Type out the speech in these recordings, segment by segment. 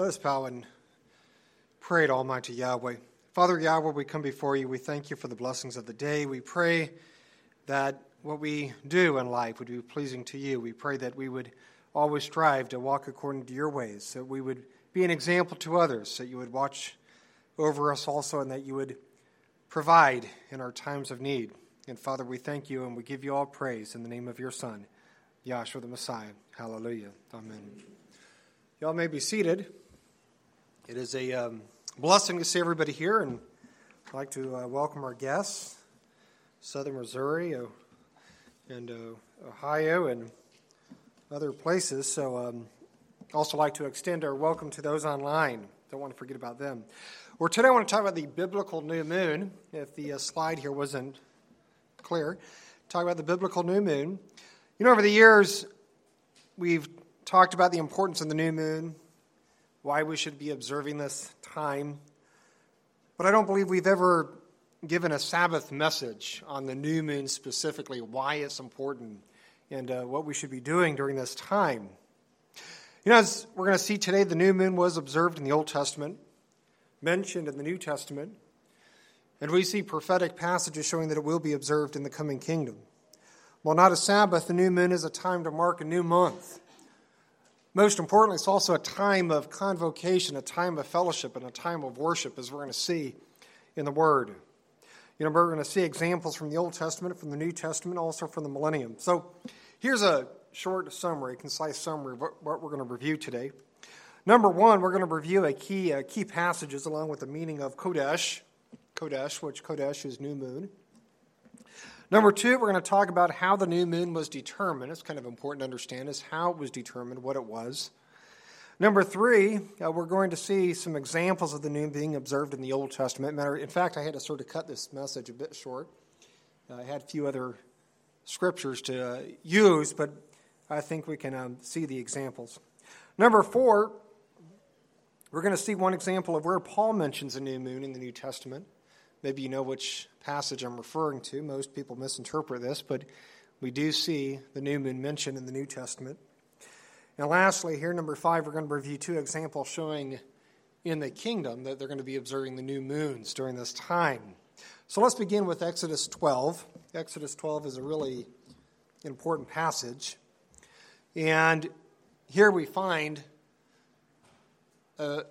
Let us bow and pray to Almighty Yahweh. Father Yahweh, we come before you. We thank you for the blessings of the day. We pray that what we do in life would be pleasing to you. We pray that we would always strive to walk according to your ways, that we would be an example to others, that you would watch over us also, and that you would provide in our times of need. And Father, we thank you and we give you all praise in the name of your Son, Yahshua the Messiah. Hallelujah. Amen. Y'all may be seated. It is a um, blessing to see everybody here, and I'd like to uh, welcome our guests, Southern Missouri uh, and uh, Ohio, and other places. So, um, also like to extend our welcome to those online. Don't want to forget about them. Well, today I want to talk about the biblical new moon. If the uh, slide here wasn't clear, talk about the biblical new moon. You know, over the years, we've talked about the importance of the new moon, why we should be observing this time. But I don't believe we've ever given a Sabbath message on the new moon specifically, why it's important, and uh, what we should be doing during this time. You know, as we're going to see today, the new moon was observed in the Old Testament, mentioned in the New Testament, and we see prophetic passages showing that it will be observed in the coming kingdom. While not a Sabbath, the new moon is a time to mark a new month. Most importantly, it's also a time of convocation, a time of fellowship, and a time of worship, as we're going to see in the Word. You know, we're going to see examples from the Old Testament, from the New Testament, also from the millennium. So here's a short summary, concise summary of what, we're going to review today. Number one, we're going to review a key, uh, key passages along with the meaning of Chodesh, Chodesh, which Chodesh is new moon. Number two, we're going to talk about how the new moon was determined. It's kind of important to understand is how it was determined, what it was. Number three, uh, we're going to see some examples of the new being observed in the Old Testament. Matter, in fact, I had to sort of cut this message a bit short. Uh, I had a few other scriptures to uh, use, but I think we can um, see the examples. Number four, we're going to see one example of where Paul mentions a new moon in the New Testament. Maybe you know which passage I'm referring to. Most people misinterpret this, but we do see the new moon mentioned in the New Testament. And lastly, here, number five, we're going to review two examples showing in the kingdom that they're going to be observing the new moons during this time. So let's begin with Exodus 12. Exodus 12 is a really important passage. And here we find a,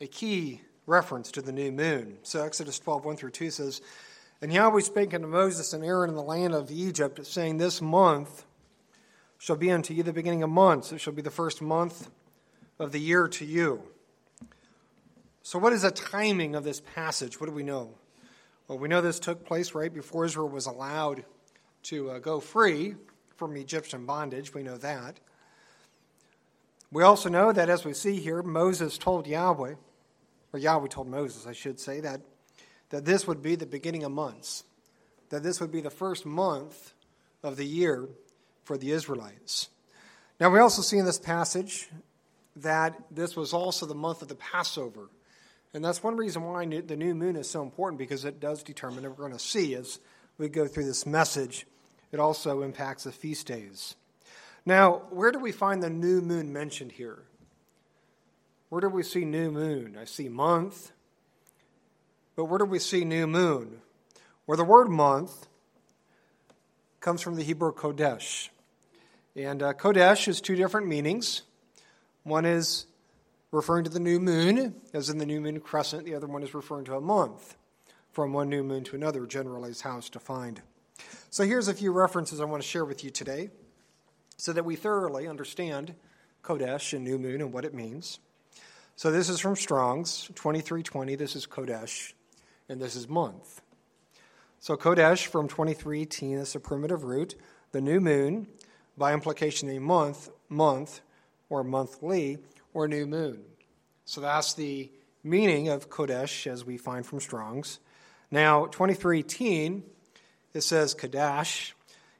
a key reference to the new moon. So Exodus 12, 1 through 2 says, And Yahweh spake unto Moses and Aaron in the land of Egypt, saying, This month shall be unto you the beginning of months. It shall be the first month of the year to you. So, what is the timing of this passage? What do we know? Well, we know this took place right before Israel was allowed to uh, go free from Egyptian bondage. We know that. We also know that, as we see here, Moses told Yahweh, or Yahweh told Moses, I should say, that, that this would be the beginning of months, that this would be the first month of the year for the Israelites. Now, we also see in this passage that this was also the month of the Passover. And that's one reason why the new moon is so important because it does determine, and we're going to see as we go through this message, it also impacts the feast days. Now, where do we find the new moon mentioned here? Where do we see new moon? I see month, but where do we see new moon? Well, the word month comes from the Hebrew Chodesh. And uh, Chodesh has two different meanings. One is referring to the new moon, as in the new moon crescent. The other one is referring to a month. From one new moon to another, generally, is how it's defined. So here's a few references I want to share with you today so that we thoroughly understand Chodesh and new moon and what it means. So this is from Strong's 2320. This is Chodesh, and this is month. So Chodesh from 2318 is a primitive root. The new moon, by implication, a month, month, or monthly, or new moon. So that's the meaning of Chodesh as we find from Strong's. Now, 2318, it says Chadash,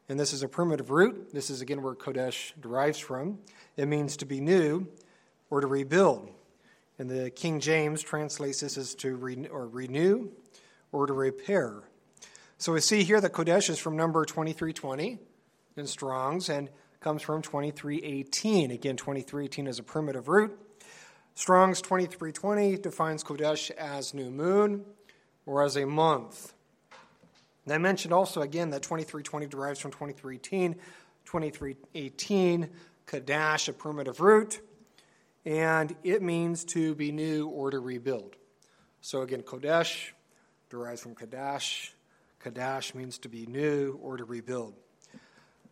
and this is a primitive root. This is again where Chodesh derives from. It means to be new or to rebuild. And the King James translates this as to re- or renew or to repair. So we see here that Chodesh is from number 2320 in Strong's and comes from 2318. Again, 2318 is a primitive root. Strong's 2320 defines Chodesh as new moon or as a month. And I mentioned also again that 2320 derives from 2318. 2318, Chadash, a primitive root, and it means to be new or to rebuild. So again, Chodesh derives from Chadash. Chadash means to be new or to rebuild.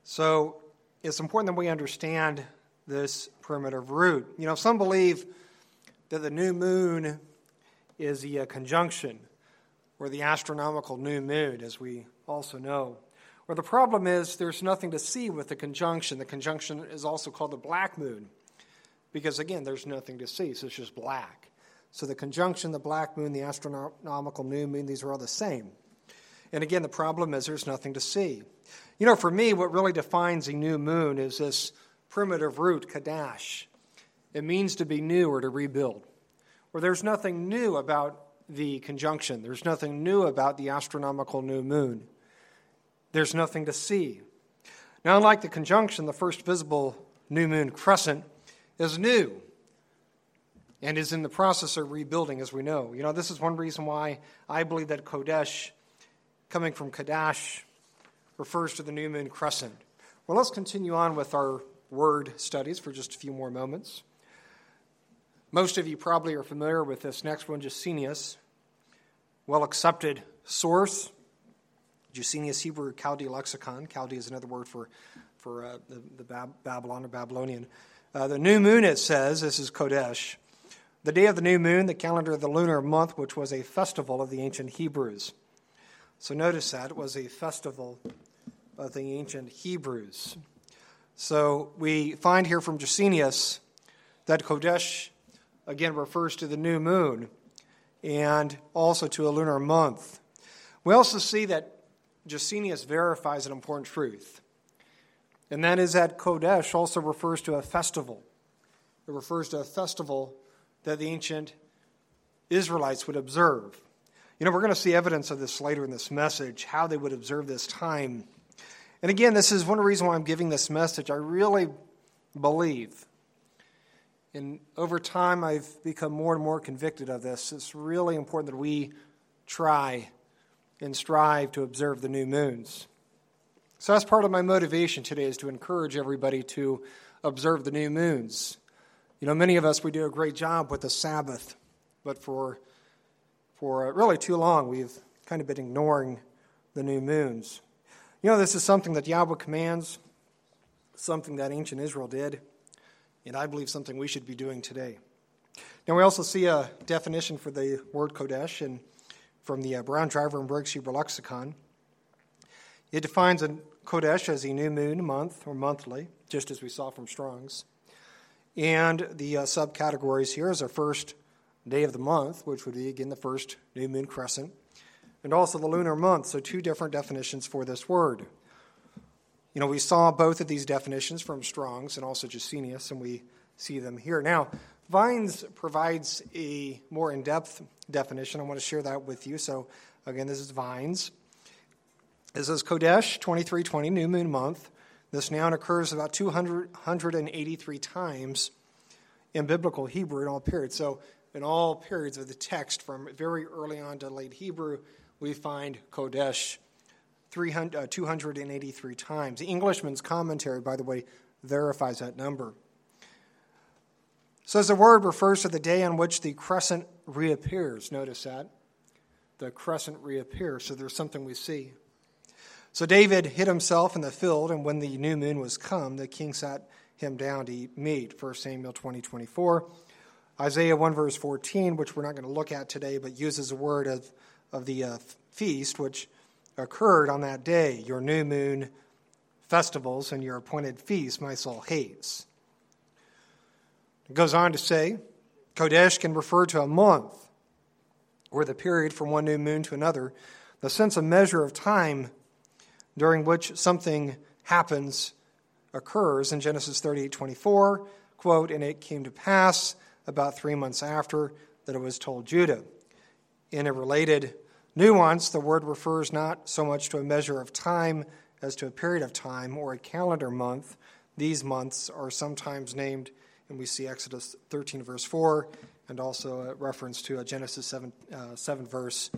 So it's important that we understand this primitive root. You know, some believe that the new moon is the uh, conjunction or the astronomical new moon, as we also know. Or the problem is there's nothing to see with the conjunction. The conjunction is also called the black moon because, again, there's nothing to see, so it's just black. So the conjunction, the black moon, the astronomical new moon, these are all the same. And again, the problem is there's nothing to see. You know, for me, what really defines a new moon is this primitive root, Chadash. It means to be new or to rebuild. Where there's nothing new about the conjunction, there's nothing new about the astronomical new moon. There's nothing to see. Now, unlike the conjunction, the first visible new moon crescent is new and is in the process of rebuilding, as we know. You know, this is one reason why I believe that Chodesh, coming from Chadash, refers to the new moon crescent. Well, let's continue on with our word studies for just a few more moments. Most of you probably are familiar with this next one, Gesenius, well accepted source. Gesenius Hebrew Chaldee lexicon. Chaldee is another word for, for uh, the, the Bab- Babylon or Babylonian. Uh, the new moon, it says, this is Chodesh. The day of the new moon, the calendar of the lunar month, which was a festival of the ancient Hebrews. So notice that it was a festival of the ancient Hebrews. So we find here from Gesenius that Chodesh again refers to the new moon and also to a lunar month. We also see that Gesenius verifies an important truth, and that is that Chodesh also refers to a festival. It refers to a festival that the ancient Israelites would observe. You know, we're going to see evidence of this later in this message, how they would observe this time. And again, this is one reason why I'm giving this message. I really believe and over time, I've become more and more convicted of this. It's really important that we try and strive to observe the new moons. So, that's part of my motivation today is to encourage everybody to observe the new moons. You know, many of us, we do a great job with the Sabbath, but for, for really too long, we've kind of been ignoring the new moons. You know, this is something that Yahweh commands, something that ancient Israel did and I believe something we should be doing today. Now, we also see a definition for the word Chodesh and from the uh, Brown Driver and Hebrew Lexicon. It defines a Chodesh as a new moon month or monthly, just as we saw from Strong's. And the uh, subcategories here is our first day of the month, which would be, again, the first new moon crescent, and also the lunar month. So, two different definitions for this word. You know, we saw both of these definitions from Strong's and also Gesenius, and we see them here. Now, Vines provides a more in depth definition. I want to share that with you. So, again, this is Vines. This is Chodesh 2320, new moon month. This noun occurs about 283 times in biblical Hebrew in all periods. So, in all periods of the text, from very early on to late Hebrew, we find Chodesh 300, uh, 283 times. The Englishman's commentary, by the way, verifies that number. Says the word refers to the day on which the crescent reappears. Notice that. The crescent reappears, so there's something we see. So David hid himself in the field, and when the new moon was come, the king sat him down to eat meat. 1 Samuel 20, 24. Isaiah 1, verse 14, which we're not going to look at today, but uses a word of, of the uh, feast, which occurred on that day, your new moon festivals and your appointed feasts, my soul hates. It goes on to say, Chodesh can refer to a month or the period from one new moon to another, the sense of measure of time during which something happens occurs in Genesis 38 24, quote, and it came to pass about three months after that it was told Judah. In a related Nuance, the word refers not so much to a measure of time as to a period of time or a calendar month. These months are sometimes named and we see Exodus 13, verse 4, and also a reference to Genesis 7, uh, 7 verse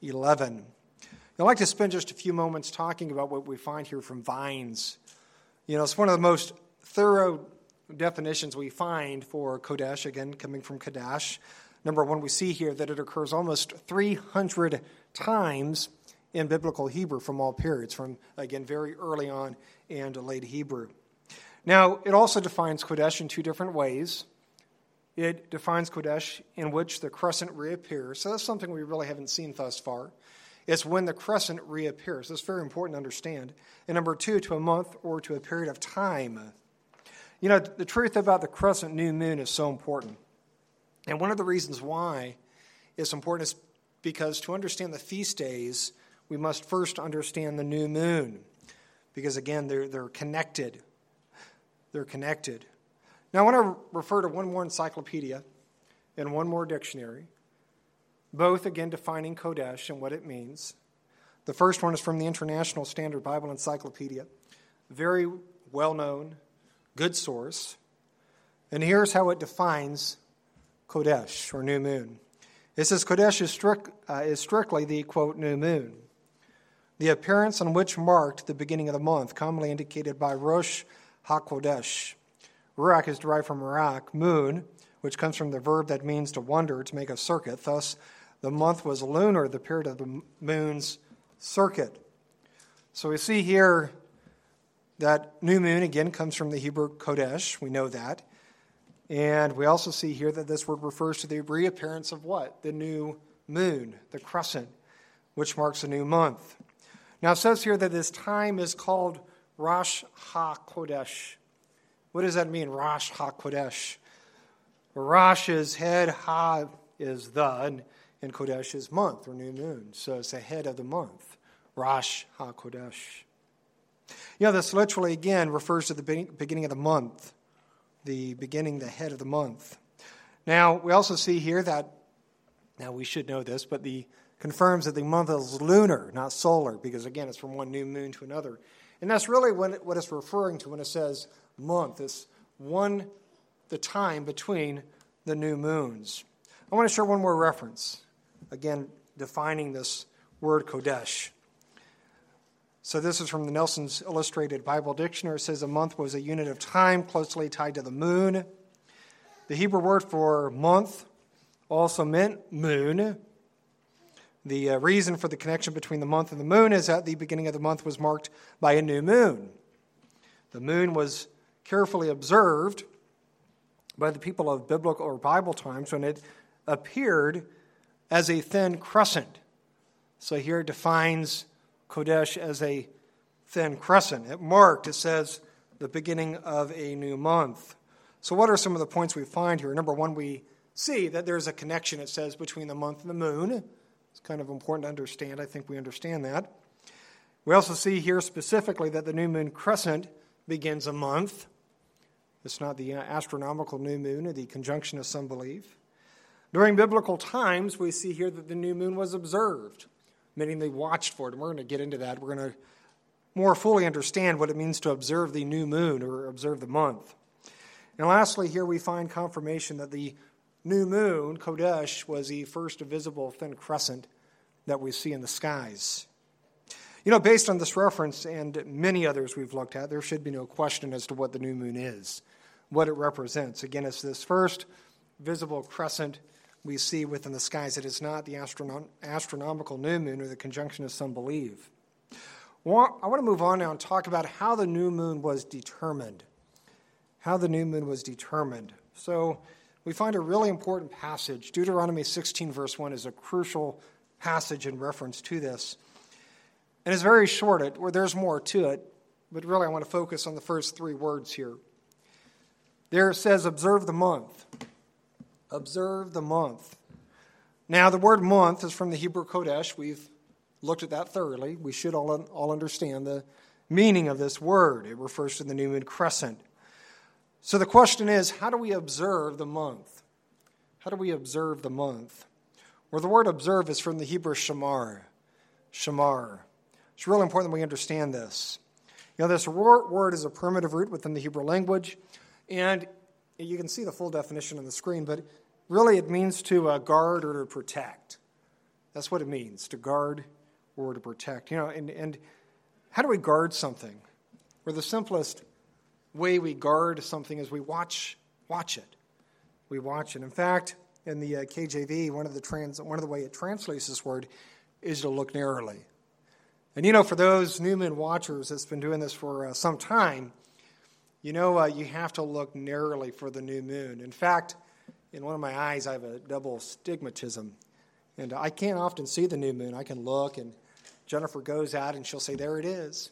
11. I'd like to spend just a few moments talking about what we find here from Vines. You know, it's one of the most thorough definitions we find for Chodesh, again, coming from Chadash. Number one, we see here that it occurs almost 300 times in biblical Hebrew from all periods, from, again, very early on and late Hebrew. Now, it also defines Chodesh in two different ways. It defines Chodesh in which the crescent reappears. So that's something we really haven't seen thus far. It's when the crescent reappears. That's very important to understand. And number two, to a month or to a period of time. You know, the truth about the crescent new moon is so important. And one of the reasons why it's important is because to understand the feast days, we must first understand the new moon. Because again, they're, they're connected. They're connected. Now, I want to refer to one more encyclopedia and one more dictionary, both again defining Chodesh and what it means. The first one is from the International Standard Bible Encyclopedia, very well known, good source. And here's how it defines Chodesh, or new moon. It says Chodesh is, strict, uh, is strictly the, quote, new moon. The appearance on which marked the beginning of the month, commonly indicated by Rosh HaChodesh. Ruach is derived from Ruach, moon, which comes from the verb that means to wander, to make a circuit. Thus, the month was lunar, the period of the moon's circuit. So we see here that new moon, again, comes from the Hebrew Chodesh. We know that. And we also see here that this word refers to the reappearance of what? The new moon, the crescent, which marks a new month. Now it says here that this time is called Rosh HaChodesh. What does that mean, Rosh HaChodesh? Rosh is head, Ha is the, and, and Chodesh is month or new moon. So it's the head of the month, Rosh HaChodesh. You know, this literally, again, refers to the beginning of the month, the beginning, the head of the month. Now, we also see here that, now we should know this, but the confirms that the month is lunar, not solar, because again, it's from one new moon to another. And that's really what it's referring to when it says month. It's one, the time between the new moons. I want to share one more reference, again, defining this word Chodesh. So this is from the Nelson's Illustrated Bible Dictionary. It says a month was a unit of time closely tied to the moon. The Hebrew word for month also meant moon. The uh, reason for the connection between the month and the moon is that the beginning of the month was marked by a new moon. The moon was carefully observed by the people of biblical or Bible times when it appeared as a thin crescent. So here it defines Chodesh as a thin crescent. It marked, it says, the beginning of a new month. So, what are some of the points we find here? Number one, we see that there's a connection, it says, between the month and the moon. It's kind of important to understand. I think we understand that. We also see here specifically that the new moon crescent begins a month. It's not the uh, astronomical new moon or the conjunction of some believe. During biblical times, we see here that the new moon was observed meaning they watched for it. And we're going to get into that. We're going to more fully understand what it means to observe the new moon or observe the month. And lastly, here we find confirmation that the new moon, Chodesh, was the first visible thin crescent that we see in the skies. You know, based on this reference and many others we've looked at, there should be no question as to what the new moon is, what it represents. Again, it's this first visible crescent we see within the skies. It is not the astronom- astronomical new moon or the conjunction as some believe. Well, I want to move on now and talk about how the new moon was determined. How the new moon was determined. So we find a really important passage. Deuteronomy 16, verse 1 is a crucial passage in reference to this. And it's very short, it, where there's more to it, but really I want to focus on the first three words here. There it says, Observe the month observe the month. Now, the word month is from the Hebrew Chodesh. We've looked at that thoroughly. We should all, all understand the meaning of this word. It refers to the new moon crescent. So the question is how do we observe the month? How do we observe the month? Well, the word observe is from the Hebrew shamar. Shamar. It's really important that we understand this. You know, this word is a primitive root within the Hebrew language, and you can see the full definition on the screen, but really it means to uh, guard or to protect. That's what it means, to guard or to protect. You know, and, and how do we guard something? Well, the simplest way we guard something is we watch, watch it. We watch it. In fact, in the uh, KJV, one of the trans, one of the way it translates this word is to look narrowly. And you know, for those New Moon watchers that's been doing this for uh, some time, you know uh, you have to look narrowly for the new moon. In fact, in one of my eyes, I have a double stigmatism, and I can't often see the new moon. I can look, and Jennifer goes out and she'll say, "There it is,"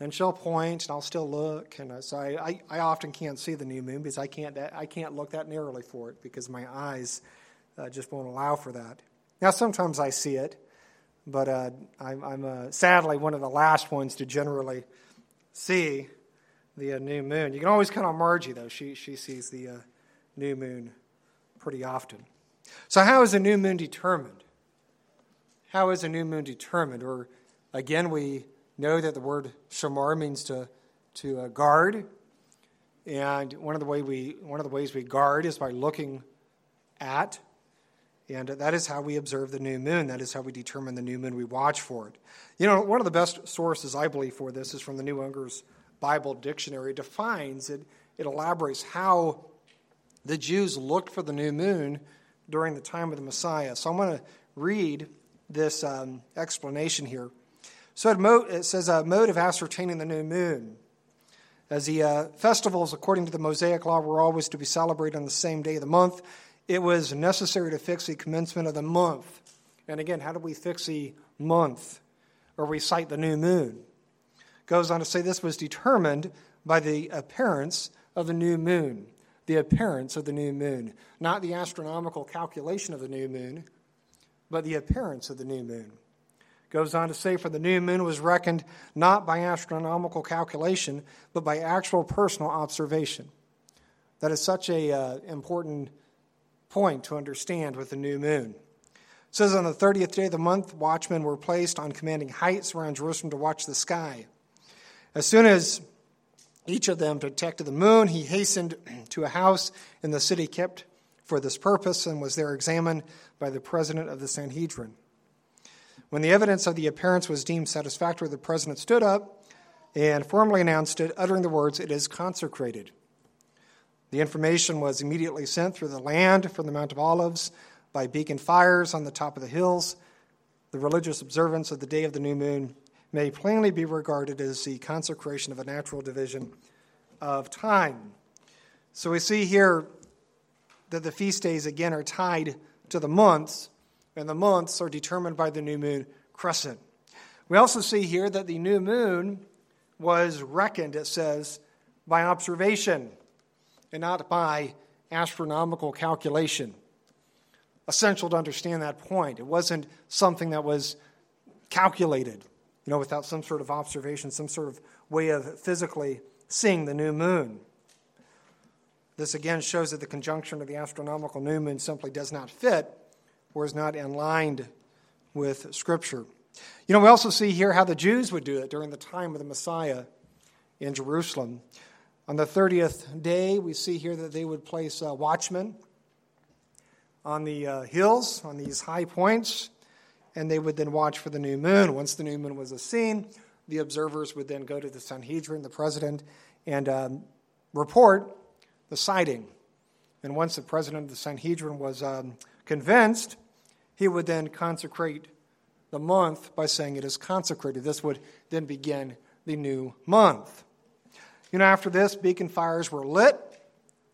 and she'll point, and I'll still look, and uh, so I, I, I often can't see the new moon because I can't I can't look that narrowly for it because my eyes uh, just won't allow for that. Now sometimes I see it, but uh, I'm, I'm uh, sadly one of the last ones to generally see the uh, new moon. You can always count on Margie, though. She, she sees the uh, new moon pretty often. So, how is a new moon determined? How is a new moon determined? Or, again, we know that the word shamar means to, to uh, guard. And one of, the way we, one of the ways we guard is by looking at and that is how we observe the new moon. That is how we determine the new moon. We watch for it. You know, one of the best sources, I believe, for this is from the New Unger's Bible Dictionary. It defines, it, it elaborates how the Jews looked for the new moon during the time of the Messiah. So I'm going to read this um, explanation here. So it, says a mode of ascertaining the new moon. As the uh, festivals, according to the Mosaic law, were always to be celebrated on the same day of the month, it was necessary to fix the commencement of the month. And again, how do we fix the month or recite the new moon? Goes on to say this was determined by the appearance of the new moon. The appearance of the new moon. Not the astronomical calculation of the new moon, but the appearance of the new moon. Goes on to say, for the new moon was reckoned not by astronomical calculation, but by actual personal observation. That is such a uh, important point to understand with the new moon. It says on the 30th day of the month, watchmen were placed on commanding heights around Jerusalem to watch the sky. As soon as each of them detected the moon, he hastened to a house in the city kept for this purpose and was there examined by the president of the Sanhedrin. When the evidence of the appearance was deemed satisfactory, the president stood up and formally announced it, uttering the words, It is consecrated. The information was immediately sent through the land from the Mount of Olives by beacon fires on the top of the hills. The religious observance of the day of the new moon may plainly be regarded as the consecration of a natural division of time. So we see here that the feast days again are tied to the months, and the months are determined by the new moon crescent. We also see here that the new moon was reckoned, it says, by observation and not by astronomical calculation. Essential to understand that point. It wasn't something that was calculated, you know, without some sort of observation, some sort of way of physically seeing the new moon. This again shows that the conjunction of the astronomical new moon simply does not fit or is not line with Scripture. You know, we also see here how the Jews would do it during the time of the Messiah in Jerusalem. On the 30th day, we see here that they would place uh, watchmen on the uh, hills, on these high points, and they would then watch for the new moon. Once the new moon was seen, the observers would then go to the Sanhedrin, the president, and um, report the sighting. And once the president of the Sanhedrin was um, convinced, he would then consecrate the month by saying it is consecrated. This would then begin the new month. You know, after this, beacon fires were lit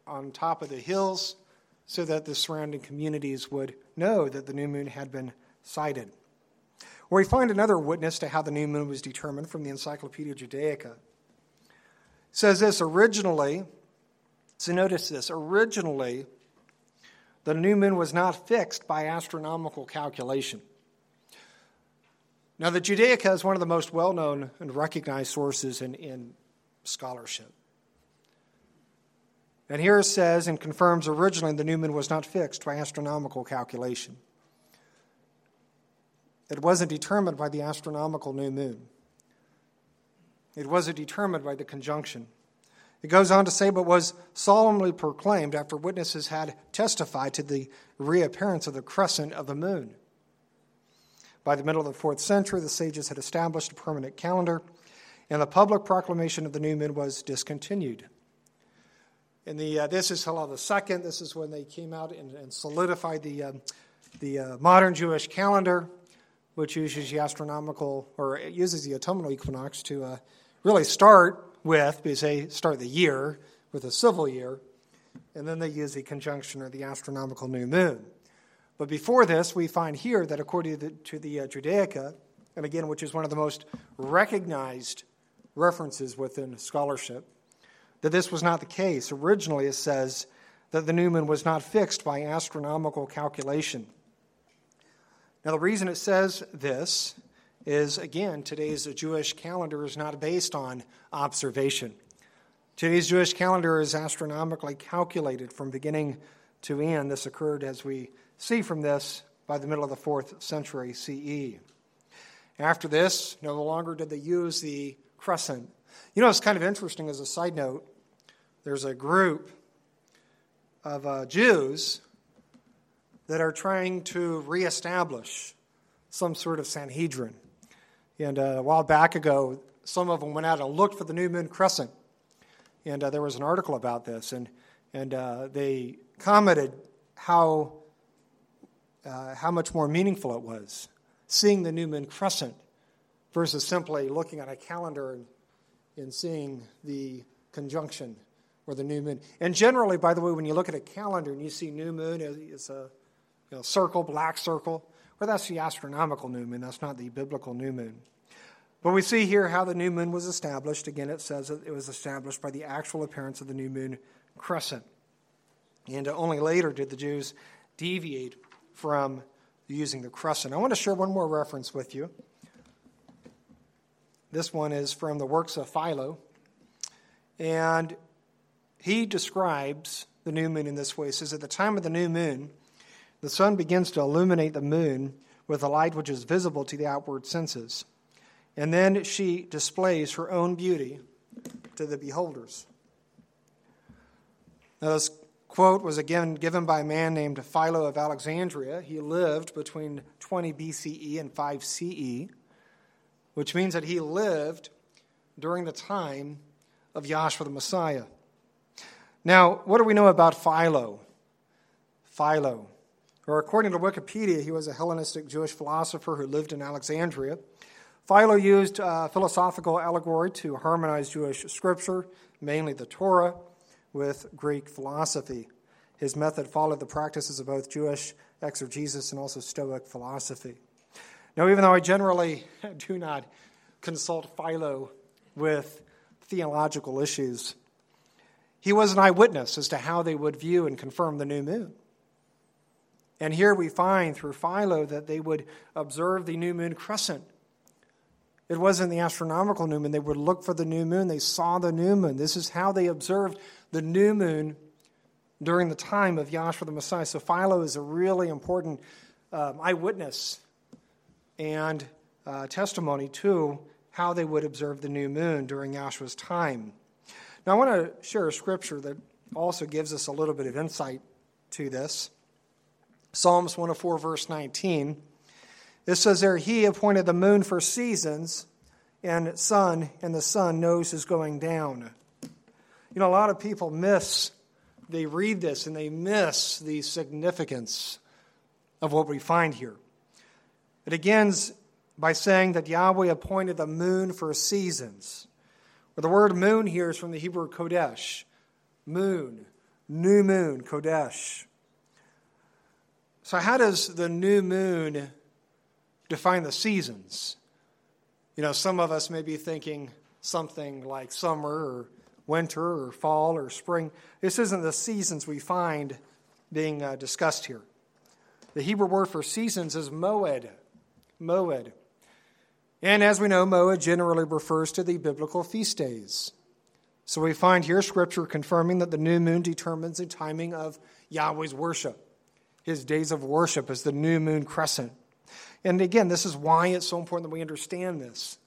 on top of the hills so that the surrounding communities would know that the new moon had been sighted. Where we find another witness to how the new moon was determined from the Encyclopedia Judaica. It says this originally, so notice this, originally, the new moon was not fixed by astronomical calculation. Now, the Judaica is one of the most well known and recognized sources in, in scholarship. And here it says and confirms originally the new moon was not fixed by astronomical calculation. It wasn't determined by the astronomical new moon. It wasn't determined by the conjunction. It goes on to say, but was solemnly proclaimed after witnesses had testified to the reappearance of the crescent of the moon. By the middle of the fourth century, the sages had established a permanent calendar, and the public proclamation of the new moon was discontinued. In the, uh, this is Hillel II. This is when they came out and, and solidified the, uh, the uh, modern Jewish calendar, which uses the astronomical or it uses the autumnal equinox to uh, really start with, because they start the year with a civil year, and then they use the conjunction or the astronomical new moon. But before this, we find here that according to the, to the uh, Judaica, and again, which is one of the most recognized references within scholarship, that this was not the case. Originally, it says that the new moon was not fixed by astronomical calculation. Now, the reason it says this is again, today's Jewish calendar is not based on observation. Today's Jewish calendar is astronomically calculated from beginning to end. This occurred, as we see from this, by the middle of the fourth century CE. After this, no longer did they use the crescent. You know, it's kind of interesting as a side note. There's a group of uh, Jews that are trying to reestablish some sort of Sanhedrin. And uh, a while back ago, some of them went out and looked for the new moon crescent. And uh, there was an article about this, and, and uh, they commented how, uh, how much more meaningful it was seeing the new moon crescent versus simply looking at a calendar and, and seeing the conjunction or the new moon. And generally, by the way, when you look at a calendar and you see new moon, it's a you know, circle, black circle. Well, that's the astronomical new moon, that's not the biblical new moon. But we see here how the new moon was established. Again, it says that it was established by the actual appearance of the new moon crescent. And uh, only later did the Jews deviate from using the crescent. I want to share one more reference with you. This one is from the works of Philo. And he describes the new moon in this way. He says, At the time of the new moon, the sun begins to illuminate the moon with a light which is visible to the outward senses. And then she displays her own beauty to the beholders. Now, this quote was again given by a man named Philo of Alexandria. He lived between 20 BCE and 5 CE, which means that he lived during the time of Yahshua the Messiah. Now, what do we know about Philo? Philo or according to Wikipedia, he was a Hellenistic Jewish philosopher who lived in Alexandria. Philo used uh, philosophical allegory to harmonize Jewish scripture, mainly the Torah, with Greek philosophy. His method followed the practices of both Jewish exegesis and also Stoic philosophy. Now, even though I generally do not consult Philo with theological issues, he was an eyewitness as to how they would view and confirm the new moon. And here we find through Philo that they would observe the new moon crescent. It wasn't the astronomical new moon. They would look for the new moon. They saw the new moon. This is how they observed the new moon during the time of Yahshua the Messiah. So Philo is a really important um, eyewitness and uh, testimony to how they would observe the new moon during Yahshua's time. Now, I want to share a scripture that also gives us a little bit of insight to this. Psalms 104, verse 19. It says there, He appointed the moon for seasons and sun, and the sun knows is going down. You know, a lot of people miss, they read this and they miss the significance of what we find here. It begins by saying that Yahweh appointed the moon for seasons. Well, the word moon here is from the Hebrew Chodesh. Moon, new moon, Chodesh. So, how does the new moon define the seasons? You know, some of us may be thinking something like summer or winter or fall or spring. This isn't the seasons we find being uh, discussed here. The Hebrew word for seasons is moed. Moed. And as we know, moed generally refers to the biblical feast days. So we find here scripture confirming that the new moon determines the timing of Yahweh's worship his days of worship as the new moon crescent. And again, this is why it's so important that we understand this.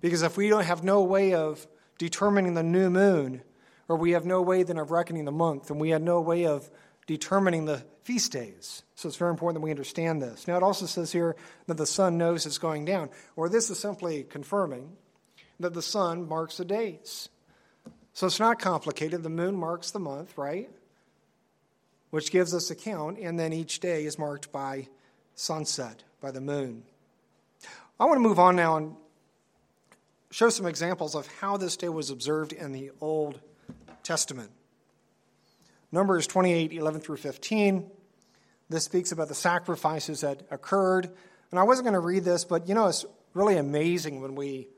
Because if we don't have no way of determining the new moon, or we have no way then of reckoning the month, and we have no way of determining the feast days. So it's very important that we understand this. Now, it also says here that the sun knows it's going down, or this is simply confirming that the sun marks the days. So it's not complicated. The moon marks the month, right? Which gives us a count, and then each day is marked by sunset, by the moon. I want to move on now and show some examples of how this day was observed in the Old Testament. Numbers 28 11 through 15. This speaks about the sacrifices that occurred. And I wasn't going to read this, but you know, it's really amazing when we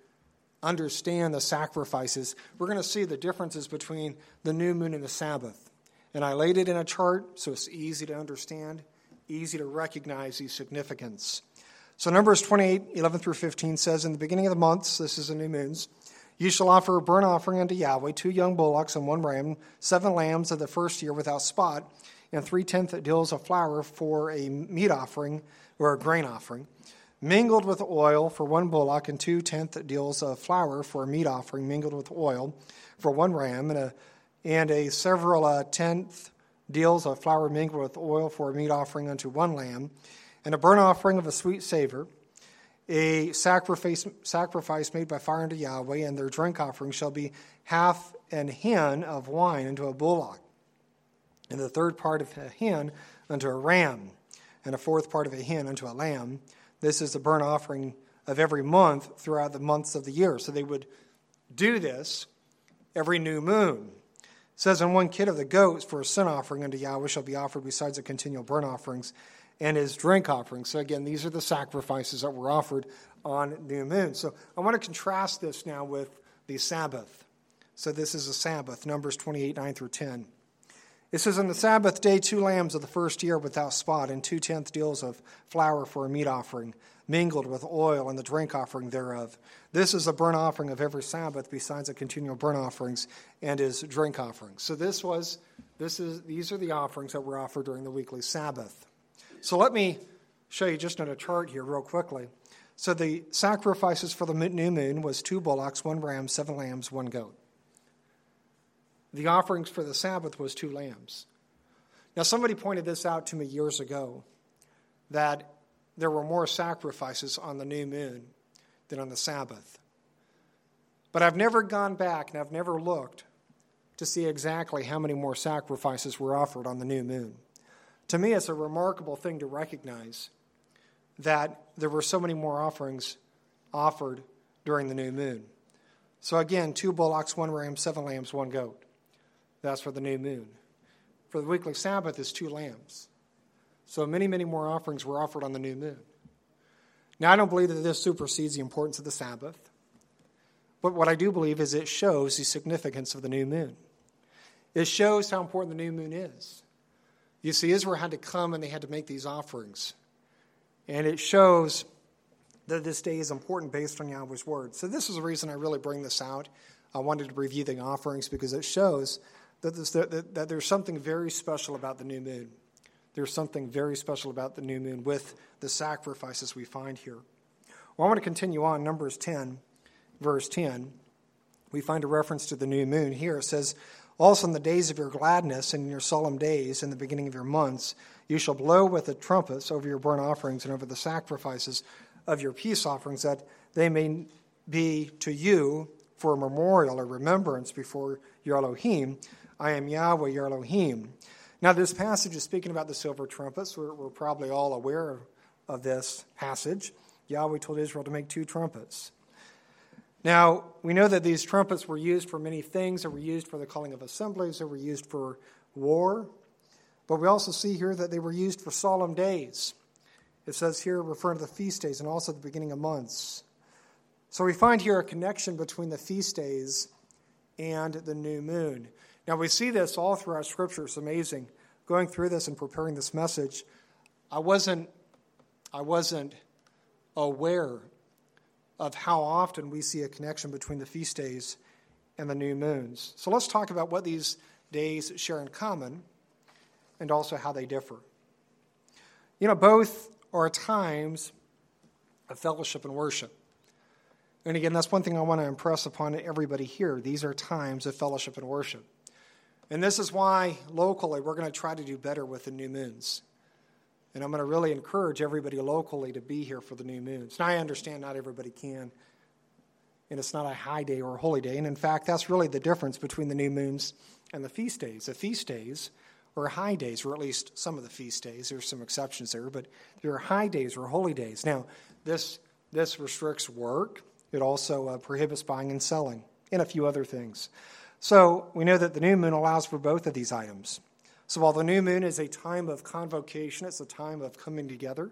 understand the sacrifices. We're going to see the differences between the new moon and the Sabbath. And I laid it in a chart so it's easy to understand, easy to recognize the significance. So, Numbers 28 11 through 15 says, In the beginning of the months, this is the new moons, you shall offer a burnt offering unto Yahweh, two young bullocks and one ram, seven lambs of the first year without spot, and three tenth deals of flour for a meat offering or a grain offering, mingled with oil for one bullock, and two tenth deals of flour for a meat offering, mingled with oil for one ram, and a, and a several uh, tenth deals of flour mingled with oil for a meat offering unto one lamb and a burnt offering of a sweet savor, a sacrifice, sacrifice made by fire unto Yahweh, and their drink offering shall be half an hin of wine unto a bullock, and the third part of a hin unto a ram, and a fourth part of a hin unto a lamb. This is the burnt offering of every month throughout the months of the year. So they would do this every new moon. Says, And one kid of the goats for a sin offering unto Yahweh shall be offered besides the continual burnt offerings and his drink offering. So, again, these are the sacrifices that were offered on new moon. So, I want to contrast this now with the Sabbath. So, this is a Sabbath, Numbers 28 9 through 10. It says, On the Sabbath day, two lambs of the first year without spot, and two tenth deals of flour for a meat offering, mingled with oil and the drink offering thereof. This is a burnt offering of every Sabbath, besides the continual burnt offerings and his drink offerings. So this was, this is, these are the offerings that were offered during the weekly Sabbath. So let me show you just on a chart here, real quickly. So the sacrifices for the new moon was two bullocks, one ram, seven lambs, one goat. The offerings for the Sabbath was two lambs. Now, somebody pointed this out to me years ago that there were more sacrifices on the new moon than on the Sabbath. But I've never gone back and I've never looked to see exactly how many more sacrifices were offered on the new moon. To me, it's a remarkable thing to recognize that there were so many more offerings offered during the new moon. So, again, two bullocks, one ram, seven lambs, one goat. That's for the new moon. For the weekly Sabbath is two lambs. So, many, many more offerings were offered on the new moon. Now, I don't believe that this supersedes the importance of the Sabbath. But what I do believe is it shows the significance of the new moon. It shows how important the new moon is. You see, Israel had to come and they had to make these offerings. And it shows that this day is important based on Yahweh's word. So, this is the reason I really bring this out. I wanted to review the offerings because it shows that, this, that, that there's something very special about the new moon. There's something very special about the new moon with the sacrifices we find here. Well, I want to continue on. Numbers 10, verse 10. We find a reference to the new moon here. It says, also, in the days of your gladness and in your solemn days, in the beginning of your months, you shall blow with the trumpets over your burnt offerings and over the sacrifices of your peace offerings, that they may be to you for a memorial or remembrance before your Elohim. I am Yahweh, your Elohim. Now, this passage is speaking about the silver trumpets. We're, we're probably all aware of, of this passage. Yahweh told Israel to make two trumpets. Now, we know that these trumpets were used for many things. They were used for the calling of assemblies, they were used for war. But we also see here that they were used for solemn days. It says here, referring to the feast days and also the beginning of months. So we find here a connection between the feast days and the new moon. Now we see this all throughout Scripture. It's amazing. Going through this and preparing this message, I wasn't, I wasn't aware of how often we see a connection between the feast days and the new moons. So let's talk about what these days share in common and also how they differ. You know, both are times of fellowship and worship. And again, that's one thing I want to impress upon everybody here. These are times of fellowship and worship. And this is why locally we're going to try to do better with the new moons. And I'm going to really encourage everybody locally to be here for the new moons. Now, I understand not everybody can, and it's not a high day or a holy day. And in fact, that's really the difference between the new moons and the feast days. The feast days are high days, or at least some of the feast days. There's some exceptions there, but there are high days or holy days. Now, this this restricts work. It also uh, prohibits buying and selling, and a few other things. So we know that the new moon allows for both of these items. So while the new moon is a time of convocation, it's a time of coming together,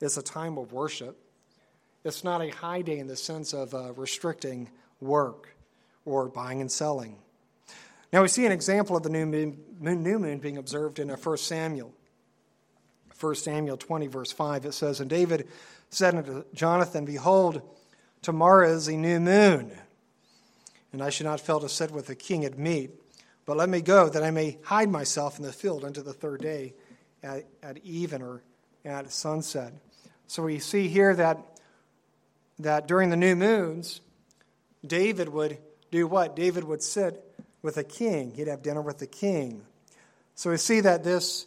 it's a time of worship. It's not a high day in the sense of uh, restricting work or buying and selling. Now we see an example of the new moon, new moon being observed in 1 Samuel. 1 Samuel 20, verse 5, it says, And David said unto Jonathan, Behold, tomorrow is a new moon, and I should not fail to sit with the king at meat. But let me go, that I may hide myself in the field unto the third day at, at even or at sunset. So we see here that, that during the new moons, David would do what? David would sit with a king. He'd have dinner with the king. So we see that this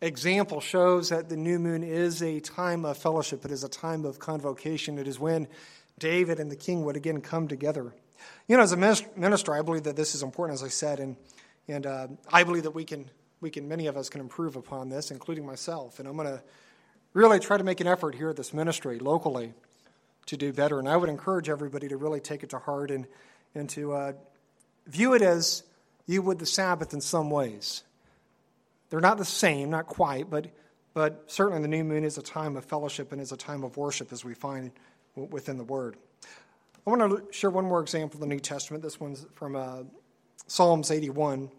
example shows that the new moon is a time of fellowship. It is a time of convocation. It is when David and the king would again come together. You know, as a minister, I believe that this is important, as I said, and, and uh, I believe that we can, we can, many of us can improve upon this, including myself. And I'm going to really try to make an effort here at this ministry locally to do better. And I would encourage everybody to really take it to heart and, and to uh, view it as you would the Sabbath in some ways. They're not the same, not quite, but, but certainly the new moon is a time of fellowship and is a time of worship as we find within the Word. I want to share one more example of the New Testament. This one's from uh, Psalms 81,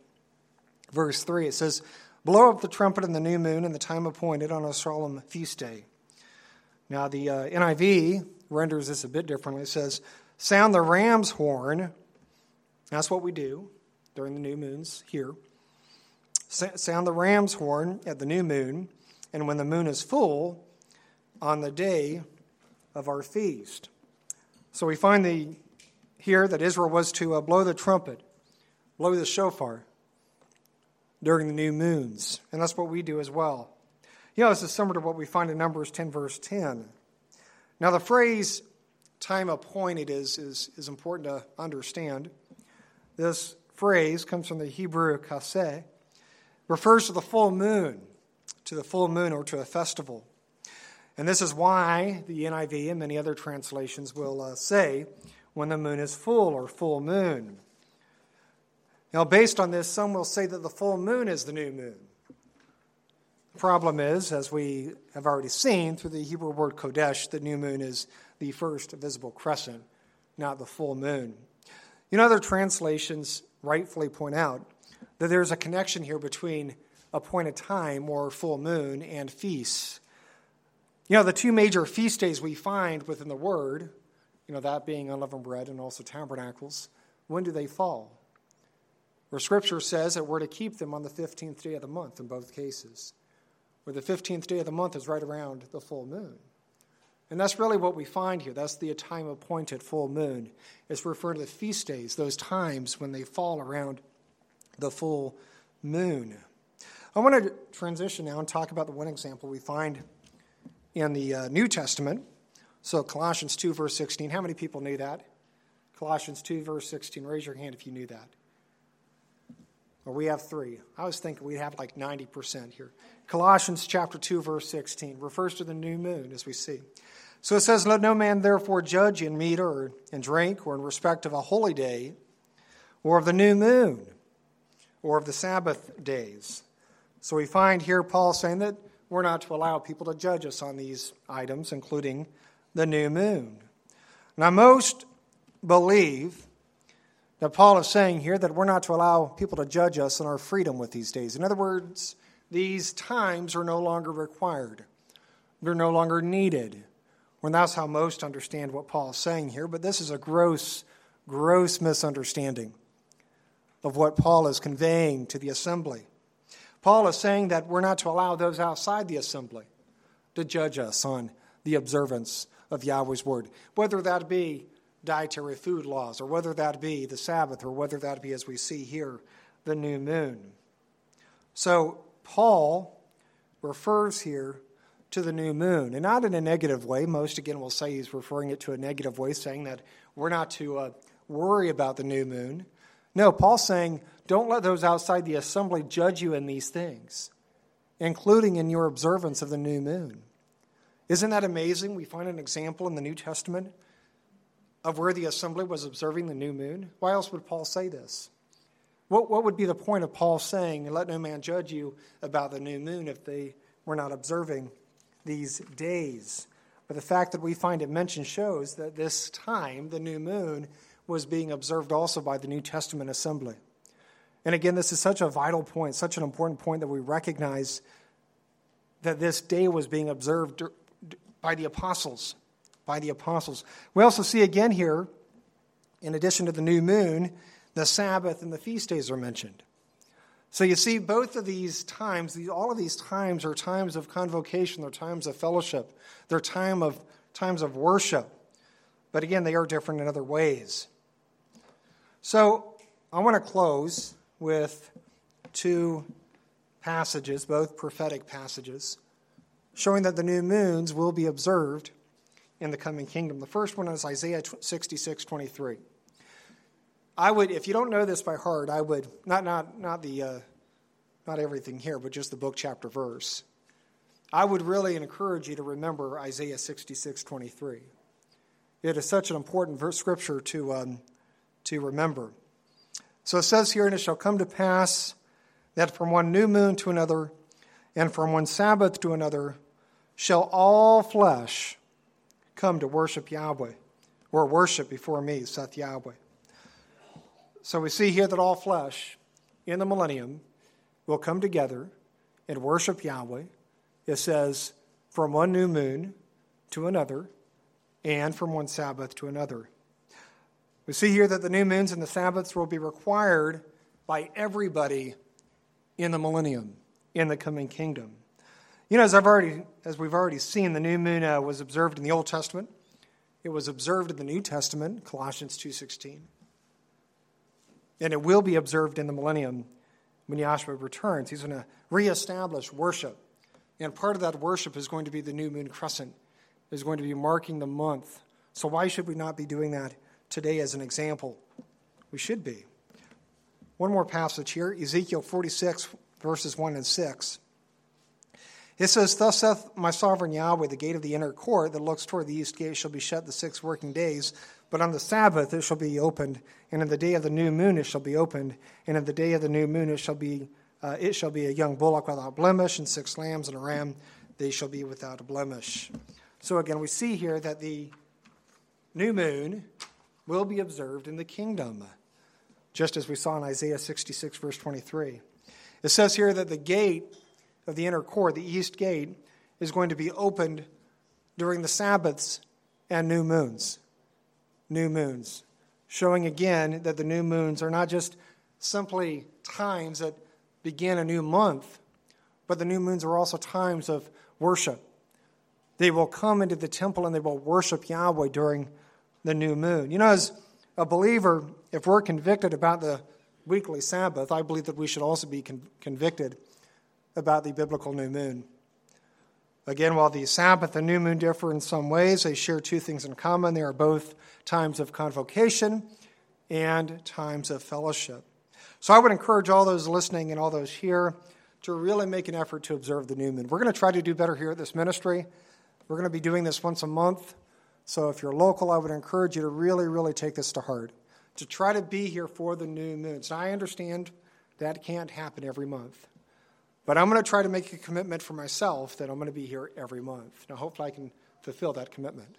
verse 3. It says, Blow up the trumpet in the new moon in the time appointed on a solemn feast day. Now, the uh, NIV renders this a bit differently. It says, Sound the ram's horn. That's what we do during the new moons here. Sound the ram's horn at the new moon, and when the moon is full, on the day of our feast. So we find the, here that Israel was to uh, blow the trumpet, blow the shofar during the new moons. And that's what we do as well. You know, this is similar to what we find in Numbers 10, verse 10. Now, the phrase time appointed is, is, is important to understand. This phrase comes from the Hebrew kaseh, refers to the full moon, to the full moon or to a festival. And this is why the NIV and many other translations will uh, say when the moon is full or full moon. Now, based on this, some will say that the full moon is the new moon. The problem is, as we have already seen through the Hebrew word Chodesh, the new moon is the first visible crescent, not the full moon. You know, other translations rightfully point out that there's a connection here between appointed time or full moon and feasts. You know, the two major feast days we find within the Word, you know, that being unleavened bread and also tabernacles, when do they fall? Where Scripture says that we're to keep them on the 15th day of the month in both cases, where the 15th day of the month is right around the full moon. And that's really what we find here. That's the time appointed full moon. It's referring to the feast days, those times when they fall around the full moon. I want to transition now and talk about the one example we find in the uh, New Testament. So, Colossians 2, verse 16. How many people knew that? Colossians 2, verse 16. Raise your hand if you knew that. Well, we have three. I was thinking we'd have like 90% here. Colossians chapter 2, verse 16 refers to the new moon, as we see. So it says, Let no man therefore judge in meat or in drink or in respect of a holy day or of the new moon or of the Sabbath days. So we find here Paul saying that we're not to allow people to judge us on these items, including the new moon. Now, most believe that Paul is saying here that we're not to allow people to judge us on our freedom with these days. In other words, these times are no longer required, they're no longer needed. Well, that's how most understand what Paul is saying here, but this is a gross, gross misunderstanding of what Paul is conveying to the assembly. Paul is saying that we're not to allow those outside the assembly to judge us on the observance of Yahweh's word, whether that be dietary food laws, or whether that be the Sabbath, or whether that be, as we see here, the new moon. So, Paul refers here to the new moon, and not in a negative way. Most, again, will say he's referring it to a negative way, saying that we're not to uh, worry about the new moon. No, Paul's saying, don't let those outside the assembly judge you in these things, including in your observance of the new moon. Isn't that amazing? We find an example in the New Testament of where the assembly was observing the new moon. Why else would Paul say this? What, what would be the point of Paul saying, let no man judge you about the new moon if they were not observing these days? But the fact that we find it mentioned shows that this time, the new moon, was being observed also by the New Testament assembly. And again, this is such a vital point, such an important point that we recognize that this day was being observed by the apostles. By the apostles. We also see again here, in addition to the new moon, the Sabbath and the feast days are mentioned. So you see, both of these times, all of these times are times of convocation, they're times of fellowship, they're time of, times of worship. But again, they are different in other ways. So I want to close with two passages, both prophetic passages, showing that the new moons will be observed in the coming kingdom. The first one is Isaiah 66 23. I would, if you don't know this by heart, I would not not not the uh, not everything here, but just the book, chapter, verse. I would really encourage you to remember Isaiah 66, 23. It is such an important verse, scripture to, um, to remember. So it says here, and it shall come to pass that from one new moon to another, and from one Sabbath to another, shall all flesh come to worship Yahweh, or worship before me, saith Yahweh. So we see here that all flesh in the millennium will come together and worship Yahweh. It says, from one new moon to another, and from one Sabbath to another. We see here that the new moons and the Sabbaths will be required by everybody in the millennium, in the coming kingdom. You know, as I've already, as we've already seen, the new moon uh, was observed in the Old Testament. It was observed in the New Testament, Colossians two sixteen and it will be observed in the millennium when Yahshua returns. He's going to reestablish worship. And part of that worship is going to be the new moon crescent, is going to be marking the month. So why should we not be doing that today as an example? We should be. One more passage here Ezekiel 46, verses 1 and 6. It says, Thus saith my sovereign Yahweh, the gate of the inner court that looks toward the east gate shall be shut the six working days, but on the Sabbath it shall be opened, and in the day of the new moon it shall be opened, and in the day of the new moon it shall be uh, it shall be a young bullock without blemish, and six lambs and a ram, they shall be without a blemish. So again, we see here that the new moon will be observed in the kingdom, just as we saw in Isaiah 66, verse 23. It says here that the gate of the inner court, the east gate, is going to be opened during the Sabbaths and new moons. New moons. Showing again that the new moons are not just simply times that begin a new month, but the new moons are also times of worship. They will come into the temple and they will worship Yahweh during the new moon. You know, as a believer, if we're convicted about the weekly Sabbath, I believe that we should also be con- convicted about the biblical new moon. Again, while the Sabbath and new moon differ in some ways, they share two things in common. They are both times of convocation and times of fellowship. So I would encourage all those listening and all those here to really make an effort to observe the new moon. We're going to try to do better here at this ministry. We're going to be doing this once a month. So if you're local, I would encourage you to really, really take this to heart, to try to be here for the new moons. I understand that can't happen every month. But I'm going to try to make a commitment for myself that I'm going to be here every month. Now, hopefully, I can fulfill that commitment.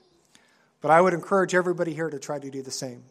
But I would encourage everybody here to try to do the same.